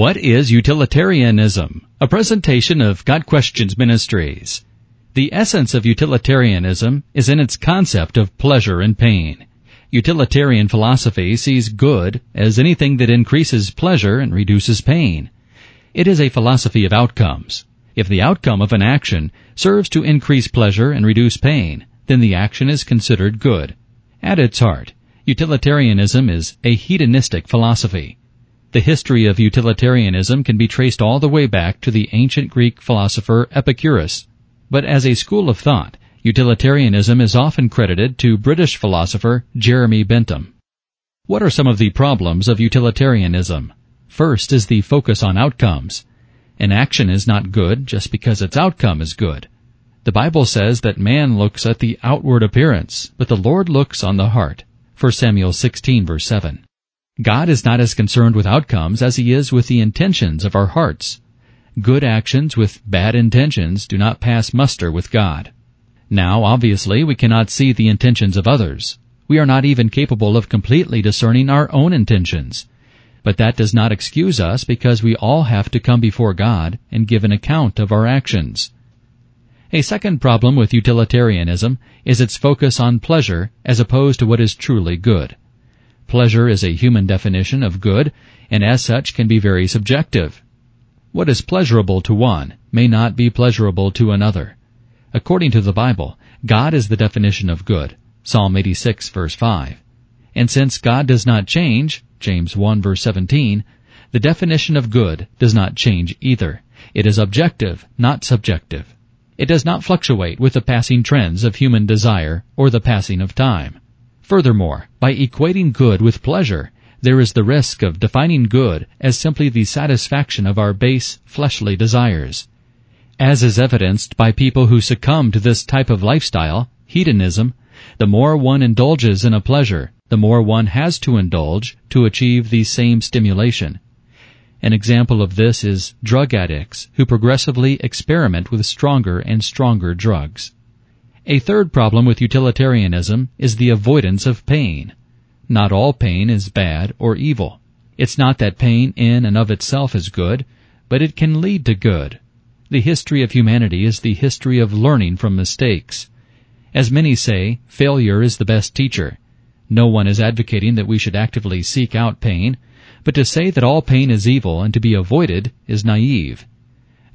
What is utilitarianism? A presentation of Got Questions Ministries. The essence of utilitarianism is in its concept of pleasure and pain. Utilitarian philosophy sees good as anything that increases pleasure and reduces pain. It is a philosophy of outcomes. If the outcome of an action serves to increase pleasure and reduce pain, then the action is considered good. At its heart, utilitarianism is a hedonistic philosophy. The history of utilitarianism can be traced all the way back to the ancient Greek philosopher Epicurus. But as a school of thought, utilitarianism is often credited to British philosopher Jeremy Bentham. What are some of the problems of utilitarianism? First is the focus on outcomes. An action is not good just because its outcome is good. The Bible says that man looks at the outward appearance, but the Lord looks on the heart. 1 Samuel 16 verse 7. God is not as concerned with outcomes as he is with the intentions of our hearts. Good actions with bad intentions do not pass muster with God. Now, obviously, we cannot see the intentions of others. We are not even capable of completely discerning our own intentions. But that does not excuse us because we all have to come before God and give an account of our actions. A second problem with utilitarianism is its focus on pleasure as opposed to what is truly good. Pleasure is a human definition of good, and as such can be very subjective. What is pleasurable to one may not be pleasurable to another. According to the Bible, God is the definition of good. Psalm 86 verse 5. And since God does not change, James 1 verse 17, the definition of good does not change either. It is objective, not subjective. It does not fluctuate with the passing trends of human desire or the passing of time. Furthermore, by equating good with pleasure, there is the risk of defining good as simply the satisfaction of our base, fleshly desires. As is evidenced by people who succumb to this type of lifestyle, hedonism, the more one indulges in a pleasure, the more one has to indulge to achieve the same stimulation. An example of this is drug addicts who progressively experiment with stronger and stronger drugs. A third problem with utilitarianism is the avoidance of pain. Not all pain is bad or evil. It's not that pain in and of itself is good, but it can lead to good. The history of humanity is the history of learning from mistakes. As many say, failure is the best teacher. No one is advocating that we should actively seek out pain, but to say that all pain is evil and to be avoided is naive.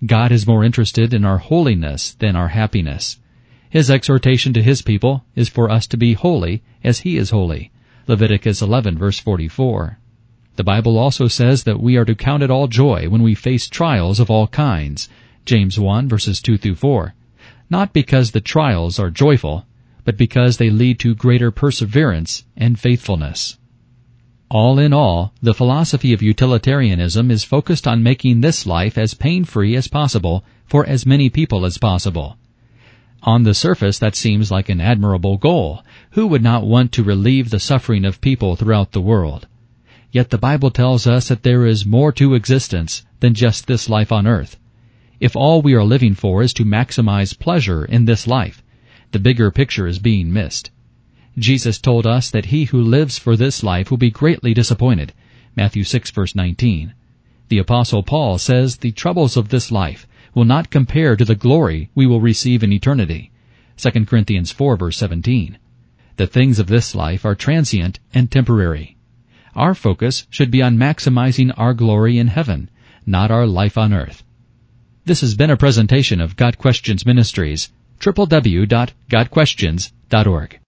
God is more interested in our holiness than our happiness. His exhortation to his people is for us to be holy as he is holy. Leviticus 11 verse 44. The Bible also says that we are to count it all joy when we face trials of all kinds. James 1 verses 2 through 4. Not because the trials are joyful, but because they lead to greater perseverance and faithfulness. All in all, the philosophy of utilitarianism is focused on making this life as pain-free as possible for as many people as possible. On the surface, that seems like an admirable goal. Who would not want to relieve the suffering of people throughout the world? Yet the Bible tells us that there is more to existence than just this life on earth. If all we are living for is to maximize pleasure in this life, the bigger picture is being missed. Jesus told us that he who lives for this life will be greatly disappointed. Matthew 6 verse 19. The apostle Paul says the troubles of this life will not compare to the glory we will receive in eternity. 2 Corinthians 4 verse 17. The things of this life are transient and temporary. Our focus should be on maximizing our glory in heaven, not our life on earth. This has been a presentation of Got Questions Ministries, www.gotquestions.org.